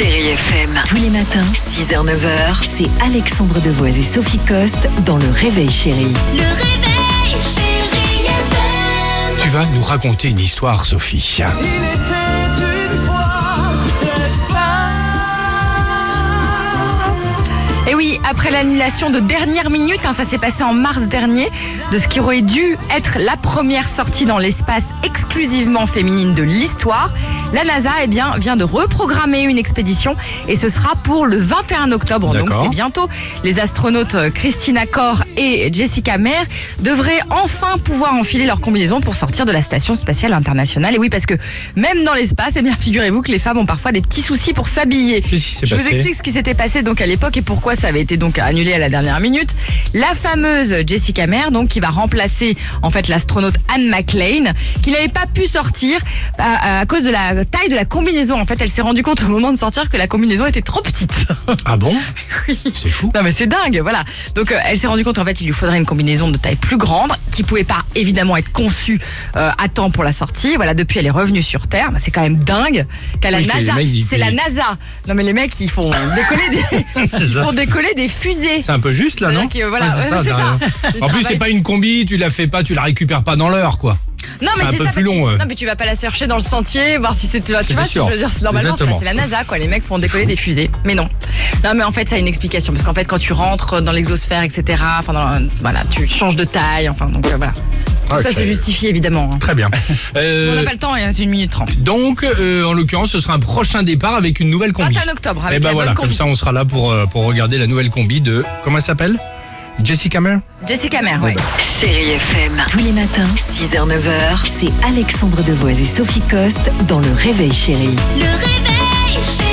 Chérie FM. Tous les matins, 6h, 9h, c'est Alexandre Devoise et Sophie Coste dans Le Réveil Chérie. Le réveil, chérie FM. Tu vas nous raconter une histoire, Sophie. Oui, après l'annulation de dernière minute, hein, ça s'est passé en mars dernier, de ce qui aurait dû être la première sortie dans l'espace exclusivement féminine de l'histoire, la NASA eh bien, vient de reprogrammer une expédition et ce sera pour le 21 octobre, donc c'est bientôt. Les astronautes euh, Christina Kor et Jessica Meir devraient enfin pouvoir enfiler leur combinaison pour sortir de la station spatiale internationale. Et oui, parce que même dans l'espace, eh bien, figurez-vous que les femmes ont parfois des petits soucis pour s'habiller. Je vous explique ce qui s'était passé donc à l'époque et pourquoi ça avait été donc annulé à la dernière minute. La fameuse Jessica Meir, donc qui va remplacer en fait l'astronaute Anne McLean, qui n'avait pas pu sortir à, à cause de la taille de la combinaison. En fait, elle s'est rendue compte au moment de sortir que la combinaison était trop petite. Ah bon? Oui. C'est fou. Non mais c'est dingue, voilà. Donc euh, elle s'est rendue compte en fait il lui faudrait une combinaison de taille plus grande qui pouvait pas évidemment être conçue euh, à temps pour la sortie. Voilà, depuis elle est revenue sur Terre. Bah, c'est quand même dingue qu'à la Oui, NASA, c'est la NASA. Non mais les mecs ils font décoller des ils font décoller des fusées. C'est un peu juste là, non que, voilà, Ouais, c'est ça. En plus, c'est pas une combi, tu la fais pas, tu la récupères pas dans l'heure, quoi. Non mais c'est un c'est peu ça. plus tu- long, ouais. Non mais tu vas pas la chercher dans le sentier, voir si c'est tu vois, tu sûr. veux dire, normalement c'est la NASA quoi. Les mecs font décoller des fusées, mais non. Non mais en fait ça a une explication parce qu'en fait quand tu rentres dans l'exosphère etc. Enfin dans- voilà tu changes de taille enfin donc euh, voilà. Tout ça se justifie évidemment. hein. Très bien. Euh, On n'a pas le temps, hein, c'est une minute trente. donc, euh, en l'occurrence, ce sera un prochain départ avec une nouvelle combi. 21 octobre Et avec ben la voilà, bonne comme combi. ça, on sera là pour, euh, pour regarder la nouvelle combi de. Comment elle s'appelle? Jessica Meir Jessica Meir, ouais. Chérie FM. Tous les matins, 6h, 9h, c'est Alexandre Devoise et Sophie Coste dans Le Réveil Chérie. Le réveil, chérie